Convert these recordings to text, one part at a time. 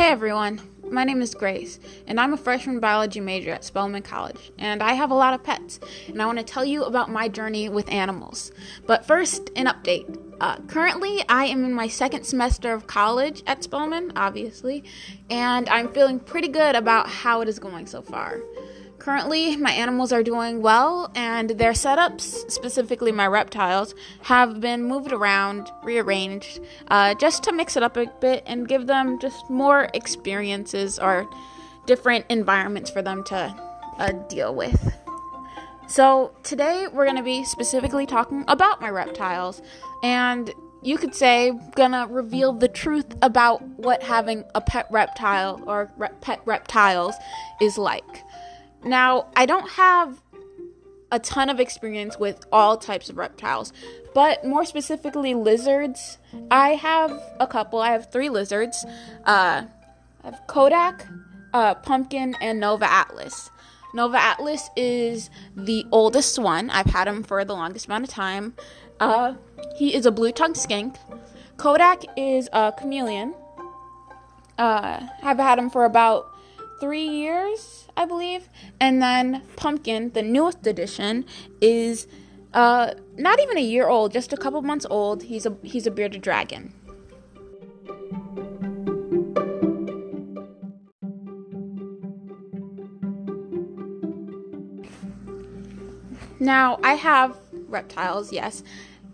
Hey everyone, my name is Grace, and I'm a freshman biology major at Spelman College, and I have a lot of pets, and I want to tell you about my journey with animals. But first, an update. Uh, currently, I am in my second semester of college at Spelman, obviously, and I'm feeling pretty good about how it is going so far. Currently, my animals are doing well, and their setups, specifically my reptiles, have been moved around, rearranged, uh, just to mix it up a bit and give them just more experiences or different environments for them to uh, deal with. So, today we're going to be specifically talking about my reptiles, and you could say, gonna reveal the truth about what having a pet reptile or re- pet reptiles is like. Now, I don't have a ton of experience with all types of reptiles, but more specifically lizards. I have a couple. I have three lizards. Uh, I have Kodak, uh, Pumpkin, and Nova Atlas. Nova Atlas is the oldest one. I've had him for the longest amount of time. Uh, he is a blue tongued skink. Kodak is a chameleon. Uh, I've had him for about three years, I believe. And then Pumpkin, the newest edition, is uh, not even a year old, just a couple months old. He's a he's a bearded dragon. Now, I have reptiles, yes,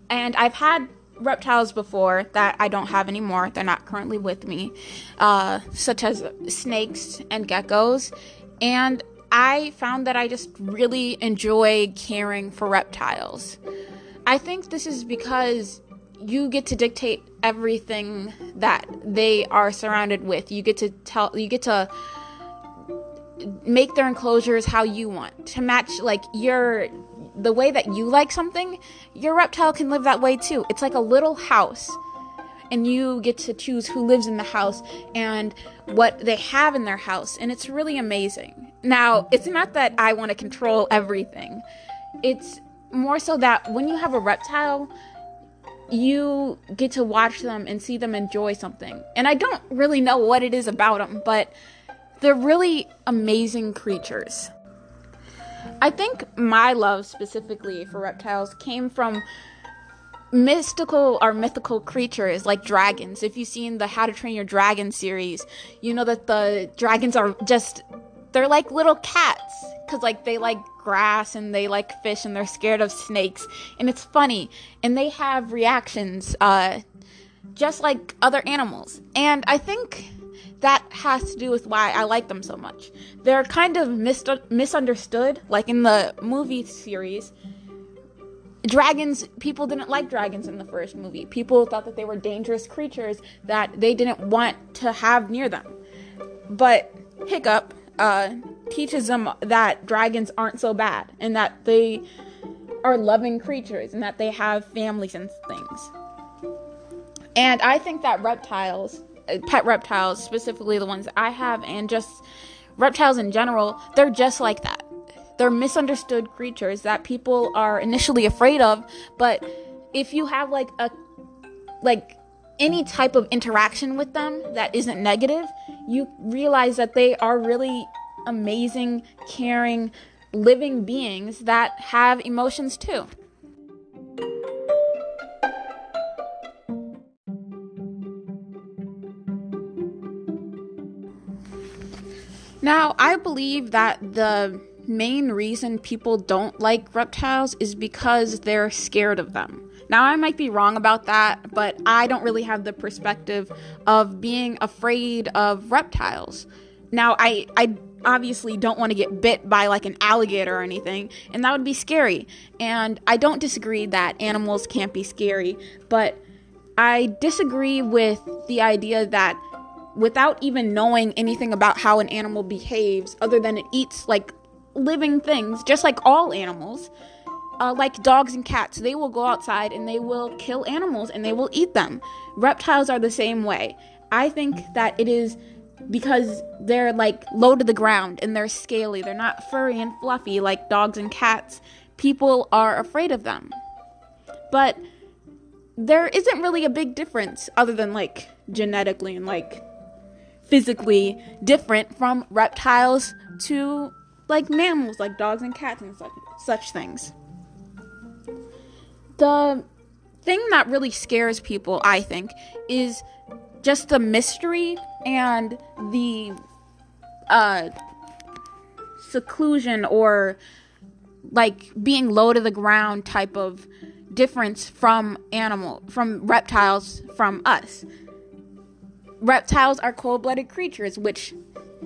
and I've had reptiles before that I don't have anymore. They're not currently with me, uh, such as snakes and geckos. And I found that I just really enjoy caring for reptiles. I think this is because you get to dictate everything that they are surrounded with. You get to tell, you get to make their enclosures how you want to match like your the way that you like something, your reptile can live that way too. It's like a little house. And you get to choose who lives in the house and what they have in their house. And it's really amazing. Now, it's not that I want to control everything, it's more so that when you have a reptile, you get to watch them and see them enjoy something. And I don't really know what it is about them, but they're really amazing creatures. I think my love specifically for reptiles came from mystical or mythical creatures like dragons. If you've seen the How to Train Your Dragon series, you know that the dragons are just they're like little cats cuz like they like grass and they like fish and they're scared of snakes and it's funny and they have reactions uh just like other animals. And I think that has to do with why I like them so much. They're kind of mis- misunderstood, like in the movie series. Dragons, people didn't like dragons in the first movie. People thought that they were dangerous creatures that they didn't want to have near them. But Hiccup uh, teaches them that dragons aren't so bad and that they are loving creatures and that they have families and things. And I think that reptiles pet reptiles, specifically the ones I have, and just reptiles in general, they're just like that. They're misunderstood creatures that people are initially afraid of, but if you have like a like any type of interaction with them that isn't negative, you realize that they are really amazing, caring, living beings that have emotions too. Now, I believe that the main reason people don't like reptiles is because they're scared of them. Now, I might be wrong about that, but I don't really have the perspective of being afraid of reptiles. Now, I, I obviously don't want to get bit by like an alligator or anything, and that would be scary. And I don't disagree that animals can't be scary, but I disagree with the idea that without even knowing anything about how an animal behaves other than it eats like living things just like all animals uh, like dogs and cats they will go outside and they will kill animals and they will eat them. Reptiles are the same way. I think that it is because they're like low to the ground and they're scaly. They're not furry and fluffy like dogs and cats. People are afraid of them. But there isn't really a big difference other than like genetically and like physically different from reptiles to like mammals like dogs and cats and such such things. The thing that really scares people, I think, is just the mystery and the uh seclusion or like being low to the ground type of difference from animal from reptiles from us reptiles are cold-blooded creatures which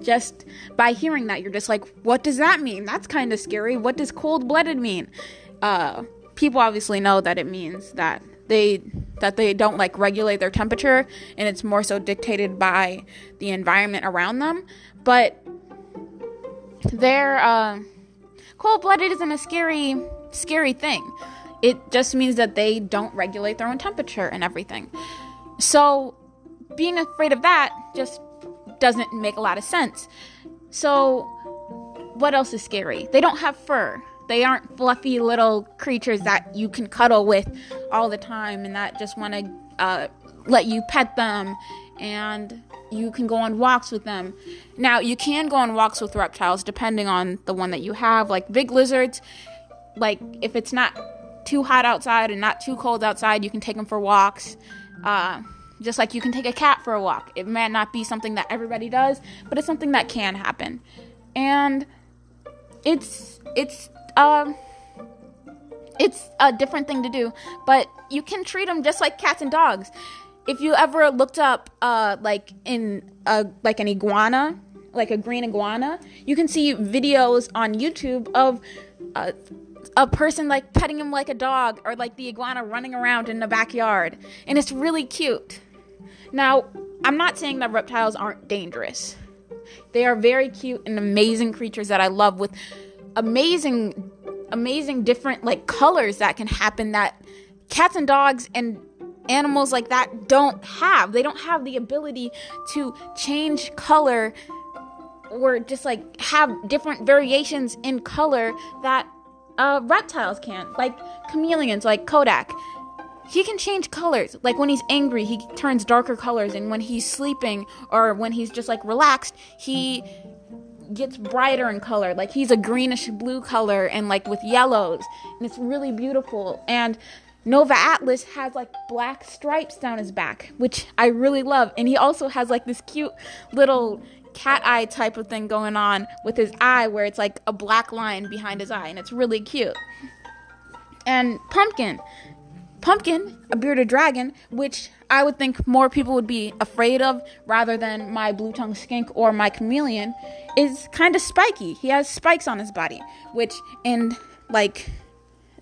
just by hearing that you're just like what does that mean? That's kind of scary. What does cold-blooded mean? Uh, people obviously know that it means that they that they don't like regulate their temperature and it's more so dictated by the environment around them. But they're uh, cold-blooded isn't a scary scary thing. It just means that they don't regulate their own temperature and everything. So being afraid of that just doesn't make a lot of sense. So, what else is scary? They don't have fur. They aren't fluffy little creatures that you can cuddle with all the time and that just want to uh, let you pet them and you can go on walks with them. Now, you can go on walks with reptiles depending on the one that you have. Like big lizards, like if it's not too hot outside and not too cold outside, you can take them for walks. Uh, just like you can take a cat for a walk. It might not be something that everybody does, but it's something that can happen. And it's it's um it's a different thing to do, but you can treat them just like cats and dogs. If you ever looked up uh like in a like an iguana, like a green iguana, you can see videos on YouTube of uh, a person like petting him like a dog or like the iguana running around in the backyard and it's really cute now, I'm not saying that reptiles aren't dangerous. They are very cute and amazing creatures that I love with amazing amazing different like colors that can happen that cats and dogs and animals like that don't have. They don't have the ability to change color or just like have different variations in color that uh, reptiles can, like chameleons, like Kodak he can change colors. Like when he's angry, he turns darker colors, and when he's sleeping or when he's just like relaxed, he gets brighter in color. Like he's a greenish blue color and like with yellows, and it's really beautiful. And Nova Atlas has like black stripes down his back, which I really love. And he also has like this cute little cat eye type of thing going on with his eye where it's like a black line behind his eye and it's really cute. And Pumpkin, Pumpkin, a bearded dragon, which I would think more people would be afraid of rather than my blue tongue skink or my chameleon, is kind of spiky. He has spikes on his body, which in like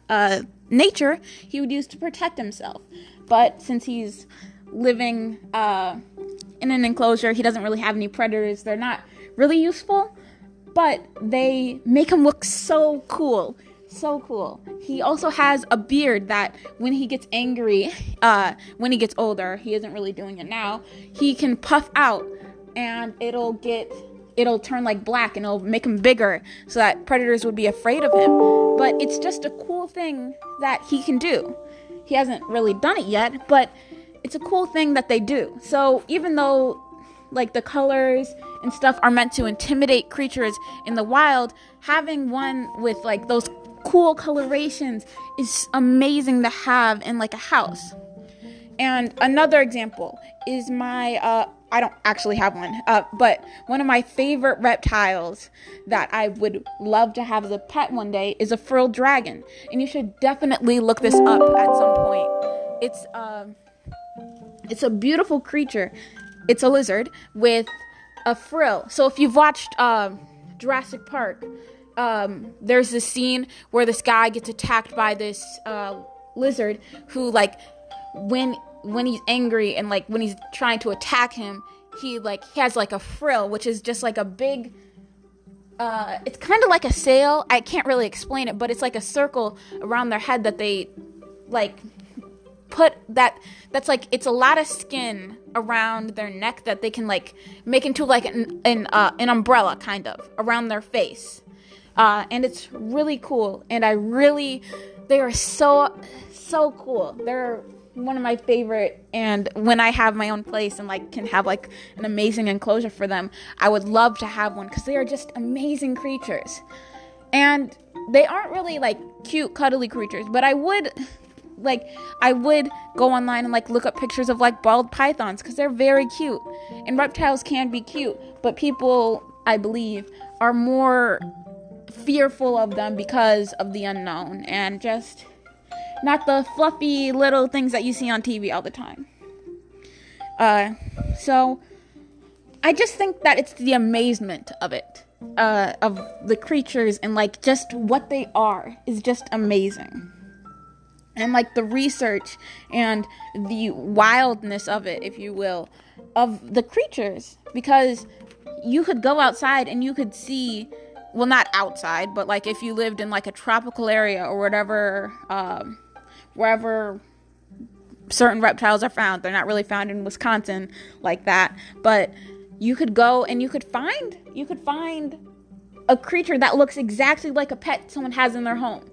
uh, nature he would use to protect himself. But since he's living uh, in an enclosure, he doesn't really have any predators. They're not really useful, but they make him look so cool so cool. He also has a beard that when he gets angry, uh, when he gets older, he isn't really doing it now, he can puff out and it'll get it'll turn like black and it'll make him bigger so that predators would be afraid of him. But it's just a cool thing that he can do. He hasn't really done it yet, but it's a cool thing that they do. So even though like the colors and stuff are meant to intimidate creatures in the wild, having one with like those cool colorations is amazing to have in like a house. And another example is my uh, I don't actually have one, uh, but one of my favorite reptiles that I would love to have as a pet one day is a frilled dragon, and you should definitely look this up at some point. It's uh, it's a beautiful creature. It's a lizard with a frill. So if you've watched uh, Jurassic Park, um, there's this scene where this guy gets attacked by this uh, lizard who like when when he's angry and like when he's trying to attack him he like he has like a frill which is just like a big uh, it's kind of like a sail. I can't really explain it but it's like a circle around their head that they like put that that's like it's a lot of skin around their neck that they can like make into like an an, uh, an umbrella kind of around their face uh, and it's really cool. And I really, they are so, so cool. They're one of my favorite and when I have my own place and like can have like an amazing enclosure for them, I would love to have one cuz they are just amazing creatures. And they aren't really like cute cuddly creatures, but I would like I would go online and like look up pictures of like ball pythons cuz they're very cute. And reptiles can be cute, but people I believe are more fearful of them because of the unknown and just not the fluffy little things that you see on TV all the time. Uh, so I just think that it's the amazement of it, uh, of the creatures and like just what they are is just amazing. And like the research and the wildness of it, if you will, of the creatures, because you could go outside and you could see well not outside but like if you lived in like a tropical area or whatever um, wherever certain reptiles are found they're not really found in wisconsin like that but you could go and you could find you could find a creature that looks exactly like a pet someone has in their home.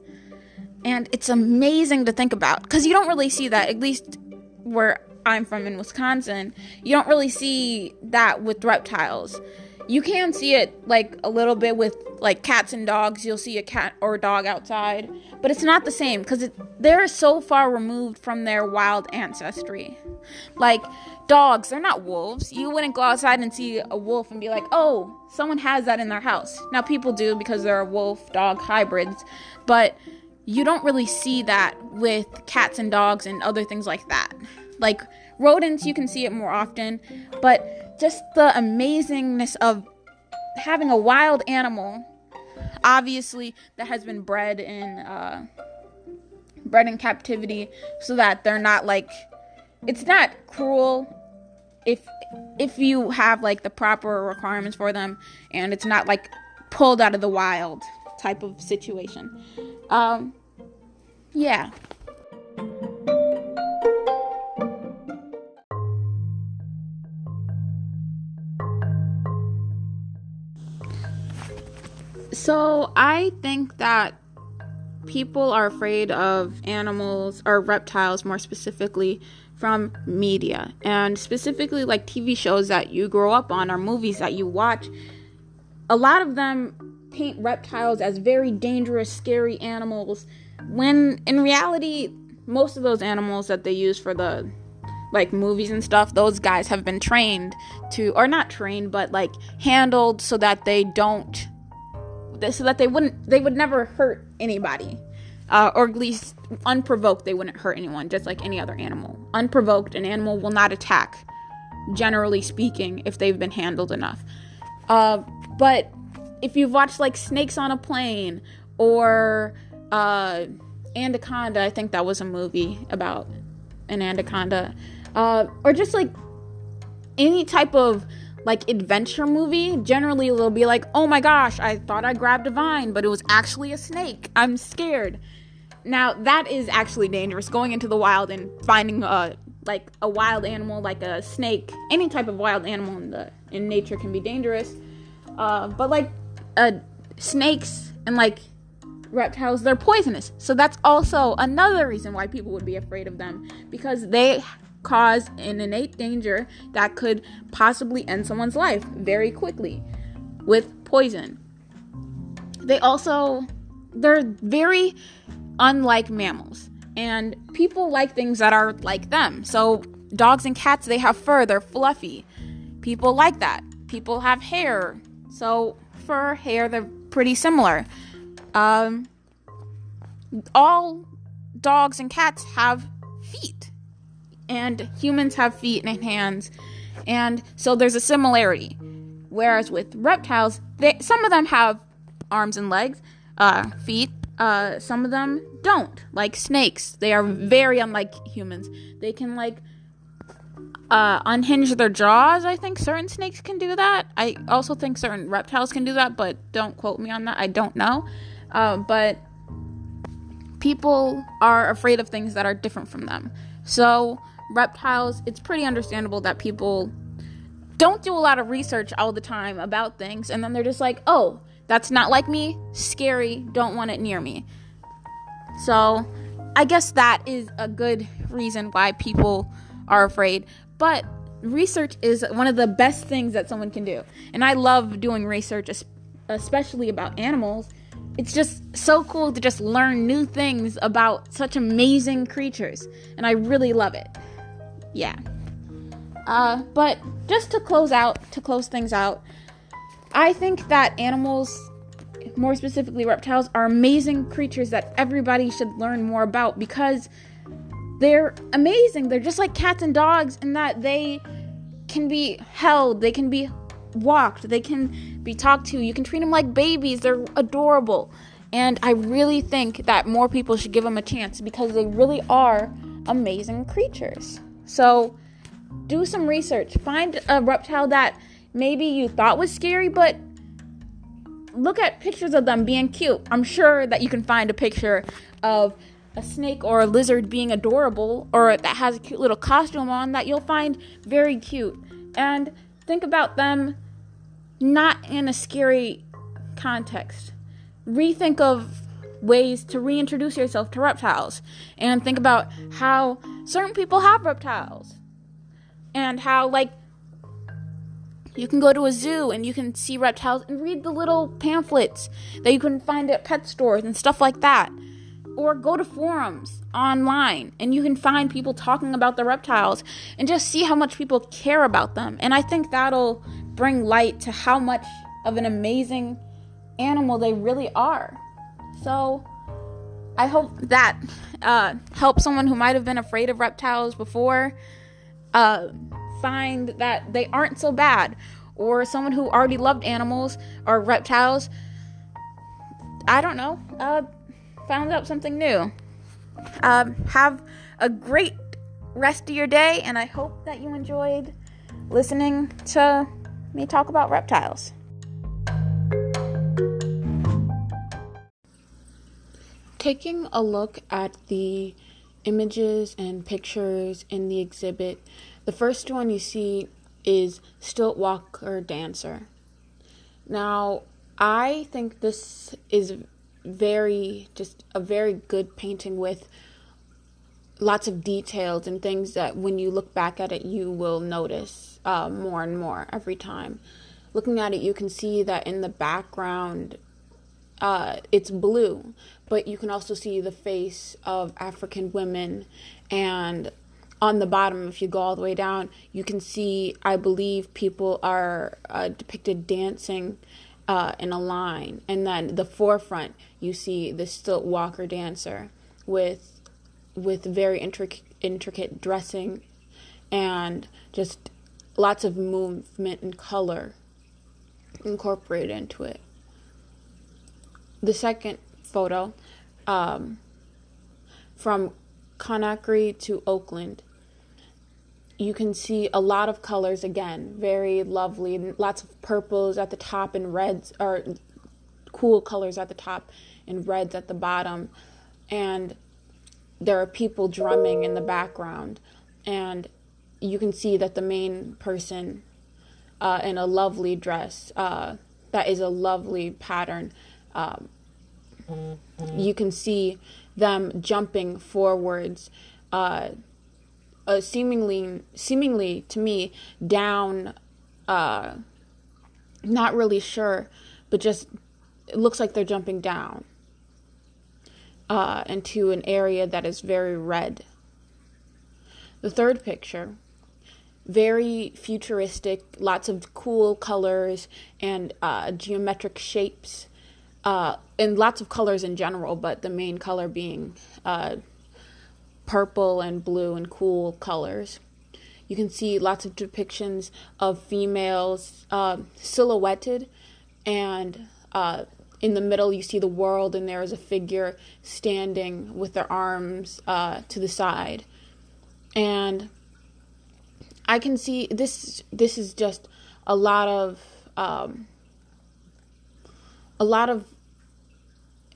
And it's amazing to think about because you don't really see that at least where i'm from in wisconsin you don't really see that with reptiles you can see it like a little bit with like cats and dogs. You'll see a cat or a dog outside, but it's not the same because they're so far removed from their wild ancestry. Like dogs, they're not wolves. You wouldn't go outside and see a wolf and be like, oh, someone has that in their house. Now, people do because they're wolf dog hybrids, but you don't really see that with cats and dogs and other things like that. Like rodents, you can see it more often, but just the amazingness of having a wild animal obviously that has been bred in uh, bred in captivity so that they're not like it's not cruel if if you have like the proper requirements for them and it's not like pulled out of the wild type of situation. Um yeah So I think that people are afraid of animals or reptiles more specifically from media and specifically like TV shows that you grow up on or movies that you watch. A lot of them paint reptiles as very dangerous, scary animals when in reality, most of those animals that they use for the like movies and stuff, those guys have been trained to, or not trained, but like handled so that they don't so that they wouldn't they would never hurt anybody. Uh, or at least unprovoked they wouldn't hurt anyone just like any other animal. Unprovoked an animal will not attack generally speaking if they've been handled enough. Uh, but if you've watched like snakes on a plane or uh, anaconda i think that was a movie about an anaconda uh, or just like any type of like adventure movie, generally they'll be like, "Oh my gosh, I thought I grabbed a vine, but it was actually a snake. I'm scared." Now that is actually dangerous. Going into the wild and finding a like a wild animal like a snake, any type of wild animal in the in nature can be dangerous. Uh, but like uh, snakes and like reptiles, they're poisonous. So that's also another reason why people would be afraid of them because they cause an innate danger that could possibly end someone's life very quickly with poison. They also they're very unlike mammals and people like things that are like them. So dogs and cats they have fur, they're fluffy. People like that. People have hair. So fur, hair, they're pretty similar. Um all dogs and cats have and humans have feet and hands, and so there's a similarity. Whereas with reptiles, they, some of them have arms and legs, uh, feet. Uh, some of them don't. Like snakes, they are very unlike humans. They can like uh, unhinge their jaws. I think certain snakes can do that. I also think certain reptiles can do that, but don't quote me on that. I don't know. Uh, but people are afraid of things that are different from them. So reptiles, it's pretty understandable that people don't do a lot of research all the time about things and then they're just like, "Oh, that's not like me. Scary. Don't want it near me." So, I guess that is a good reason why people are afraid, but research is one of the best things that someone can do. And I love doing research, especially about animals. It's just so cool to just learn new things about such amazing creatures. And I really love it. Yeah. Uh, but just to close out, to close things out, I think that animals, more specifically reptiles, are amazing creatures that everybody should learn more about because they're amazing. They're just like cats and dogs in that they can be held, they can be walked, they can be talked to. You can treat them like babies. They're adorable. And I really think that more people should give them a chance because they really are amazing creatures. So, do some research. Find a reptile that maybe you thought was scary, but look at pictures of them being cute. I'm sure that you can find a picture of a snake or a lizard being adorable or that has a cute little costume on that you'll find very cute. And think about them not in a scary context. Rethink of ways to reintroduce yourself to reptiles and think about how certain people have reptiles and how like you can go to a zoo and you can see reptiles and read the little pamphlets that you can find at pet stores and stuff like that. Or go to forums online and you can find people talking about the reptiles and just see how much people care about them. And I think that'll bring light to how much of an amazing animal they really are. So I hope that uh, helps someone who might have been afraid of reptiles before uh, find that they aren't so bad, or someone who already loved animals or reptiles, I don't know, uh, found out something new. Um, have a great rest of your day, and I hope that you enjoyed listening to me talk about reptiles. Taking a look at the images and pictures in the exhibit, the first one you see is Stilt Walker Dancer. Now, I think this is very, just a very good painting with lots of details and things that when you look back at it, you will notice uh, more and more every time. Looking at it, you can see that in the background, uh, it's blue, but you can also see the face of African women. And on the bottom, if you go all the way down, you can see, I believe, people are uh, depicted dancing uh, in a line. And then the forefront, you see the stilt walker dancer with with very intric- intricate dressing and just lots of movement and color incorporated into it the second photo um, from Conakry to Oakland, you can see a lot of colors again, very lovely, lots of purples at the top and reds, or cool colors at the top and reds at the bottom. And there are people drumming in the background, and you can see that the main person uh, in a lovely dress, uh, that is a lovely pattern, um, you can see them jumping forwards, uh, uh, seemingly, seemingly to me, down. Uh, not really sure, but just it looks like they're jumping down uh, into an area that is very red. The third picture, very futuristic, lots of cool colors and uh, geometric shapes uh, and lots of colors in general, but the main color being uh, purple and blue and cool colors. You can see lots of depictions of females uh, silhouetted, and uh, in the middle you see the world, and there is a figure standing with their arms uh, to the side, and I can see this. This is just a lot of um, a lot of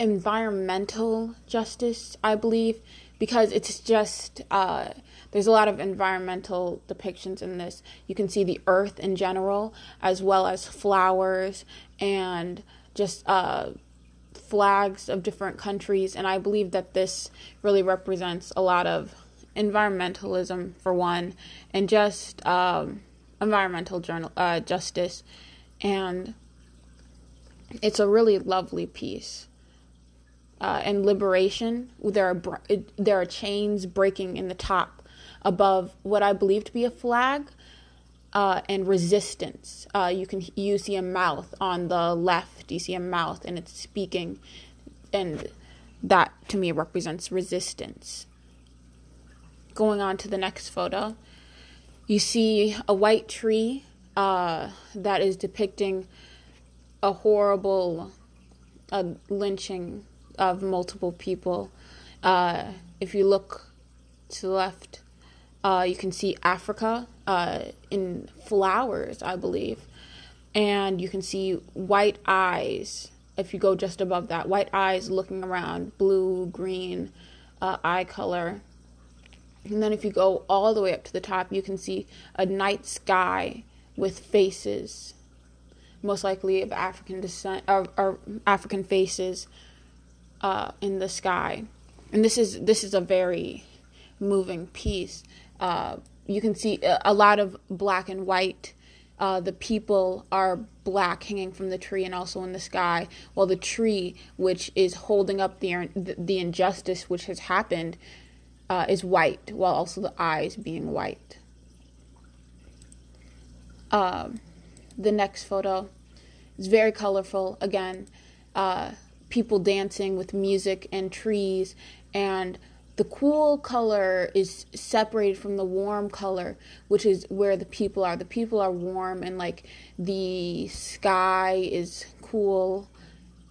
environmental justice, I believe, because it's just uh, there's a lot of environmental depictions in this. You can see the earth in general, as well as flowers and just uh, flags of different countries. And I believe that this really represents a lot of environmentalism for one, and just um, environmental journal uh, justice, and it's a really lovely piece. Uh, and liberation, there are there are chains breaking in the top above what I believe to be a flag, uh, and resistance. Uh, you can you see a mouth on the left. You see a mouth, and it's speaking, and that to me represents resistance. Going on to the next photo, you see a white tree uh, that is depicting a horrible uh, lynching of multiple people. Uh, if you look to the left, uh, you can see Africa uh, in flowers, I believe. And you can see white eyes if you go just above that. White eyes looking around, blue, green uh, eye color. And then if you go all the way up to the top, you can see a night sky with faces, most likely of African descent or, or African faces uh, in the sky. And this is this is a very moving piece. Uh, you can see a lot of black and white. Uh, the people are black hanging from the tree and also in the sky, while the tree, which is holding up the the injustice which has happened, uh, is white, while also the eyes being white. Um, the next photo is very colorful. Again, uh, people dancing with music and trees and the cool color is separated from the warm color, which is where the people are. The people are warm and like the sky is cool,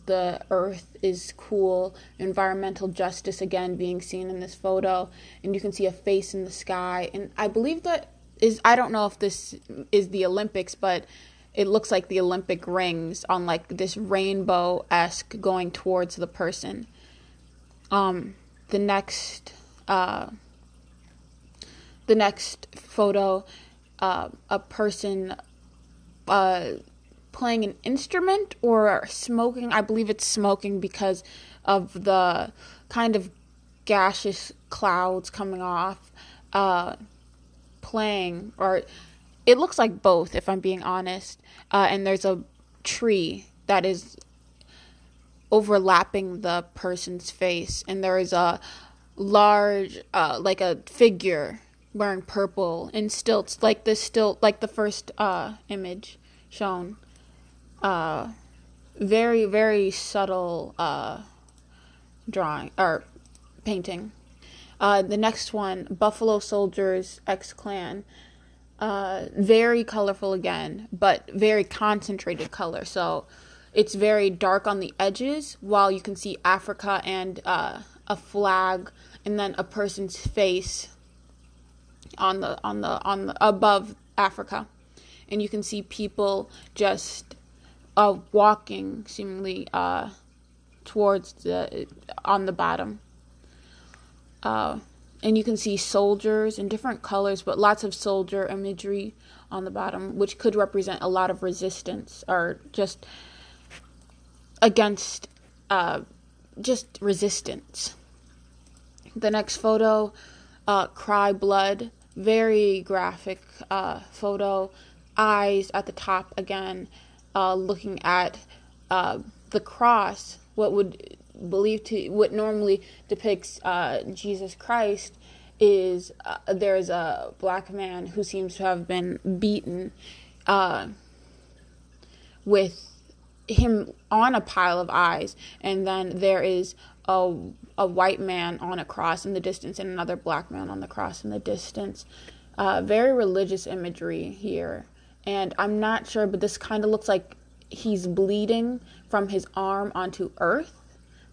the earth is cool, environmental justice again being seen in this photo, and you can see a face in the sky. And I believe that is I don't know if this is the Olympics, but it looks like the Olympic rings on like this rainbow esque going towards the person. Um the next uh, the next photo, uh, a person uh, playing an instrument or smoking. I believe it's smoking because of the kind of gaseous clouds coming off. Uh, playing, or it looks like both, if I'm being honest. Uh, and there's a tree that is overlapping the person's face, and there is a large, uh, like a figure wearing purple and stilts, like the stilt, like the first uh, image shown. Uh, very, very subtle uh, drawing or painting. Uh, the next one, Buffalo Soldiers X Clan. Uh, very colorful again, but very concentrated color. So it's very dark on the edges, while you can see Africa and uh, a flag, and then a person's face on the on the on the above Africa, and you can see people just uh, walking seemingly uh, towards the on the bottom. And you can see soldiers in different colors, but lots of soldier imagery on the bottom, which could represent a lot of resistance or just against uh, just resistance. The next photo, uh, Cry Blood, very graphic uh, photo. Eyes at the top again, uh, looking at uh, the cross, what would believe to what normally depicts uh, Jesus Christ is uh, there's a black man who seems to have been beaten with him on a pile of eyes, and then there is a a white man on a cross in the distance and another black man on the cross in the distance. Uh, very religious imagery here, and I'm not sure, but this kind of looks like he's bleeding from his arm onto earth.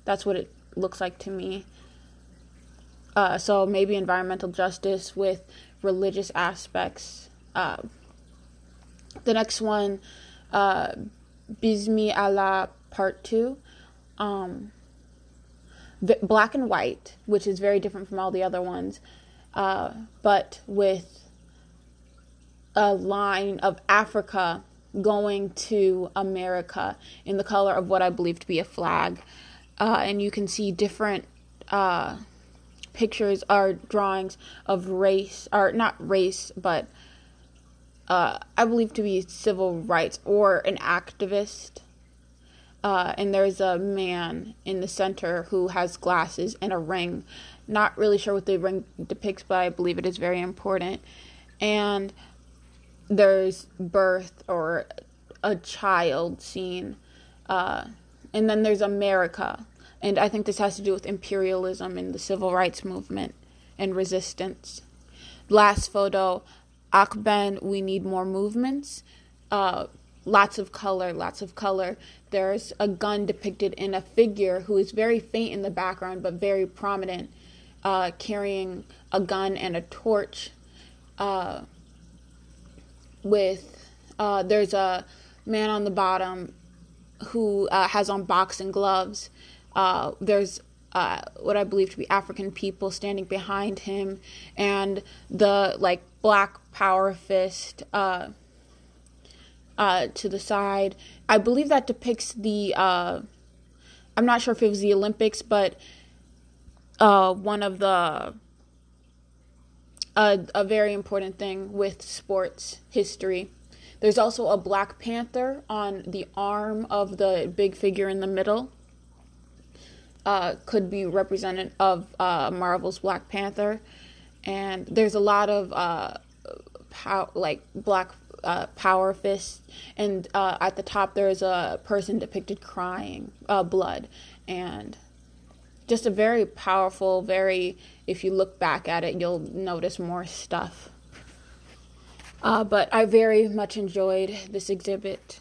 That's what it looks like to me. Uh, so maybe environmental justice with religious aspects. Uh, the next one, uh, Bismi Allah Part 2. Um, black and white, which is very different from all the other ones, uh, but with a line of Africa going to America in the color of what I believe to be a flag. Uh, and you can see different uh, pictures are drawings of race, or not race, but uh, I believe to be civil rights or an activist. Uh, and there's a man in the center who has glasses and a ring. Not really sure what the ring depicts, but I believe it is very important. And there's birth or a child scene. Uh, and then there's America. And I think this has to do with imperialism and the civil rights movement and resistance. Last photo, Akben, we need more movements. Uh, lots of color, lots of color. There's a gun depicted in a figure who is very faint in the background but very prominent, uh, carrying a gun and a torch. Uh, with uh, there's a man on the bottom who uh, has on boxing gloves. Uh, there's uh, what I believe to be African people standing behind him, and the like black power fist uh, uh, to the side. I believe that depicts the. Uh, I'm not sure if it was the Olympics, but one of the a, a very important thing with sports history. There's also a Black Panther on the arm of the big figure in the middle. Uh, could be representative of uh, Marvel's Black Panther, and there's a lot of uh, pow- like black uh, power fists, and uh, at the top there's a person depicted crying uh, blood, and just a very powerful, very if you look back at it, you'll notice more stuff. Uh, but I very much enjoyed this exhibit.